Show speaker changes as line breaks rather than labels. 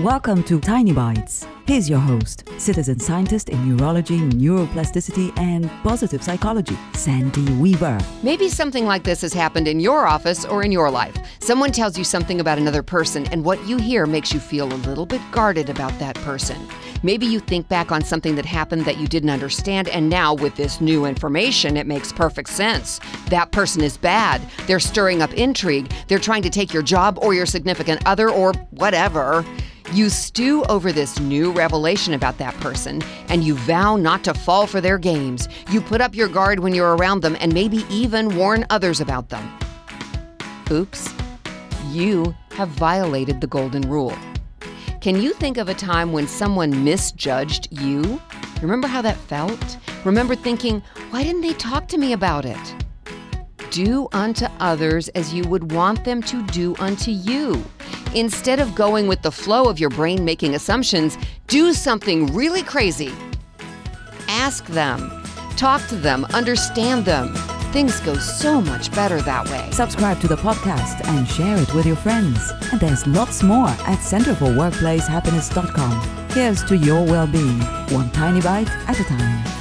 Welcome to Tiny Bites. Here's your host, citizen scientist in neurology, neuroplasticity, and positive psychology, Sandy Weaver.
Maybe something like this has happened in your office or in your life. Someone tells you something about another person, and what you hear makes you feel a little bit guarded about that person. Maybe you think back on something that happened that you didn't understand, and now with this new information, it makes perfect sense. That person is bad. They're stirring up intrigue. They're trying to take your job or your significant other or whatever. You stew over this new revelation about that person, and you vow not to fall for their games. You put up your guard when you're around them, and maybe even warn others about them. Oops, you have violated the golden rule. Can you think of a time when someone misjudged you? Remember how that felt? Remember thinking, why didn't they talk to me about it? Do unto others as you would want them to do unto you. Instead of going with the flow of your brain making assumptions, do something really crazy. Ask them, talk to them, understand them. Things go so much better that way.
Subscribe to the podcast and share it with your friends. And there's lots more at centerforworkplacehappiness.com. Here's to your well being, one tiny bite at a time.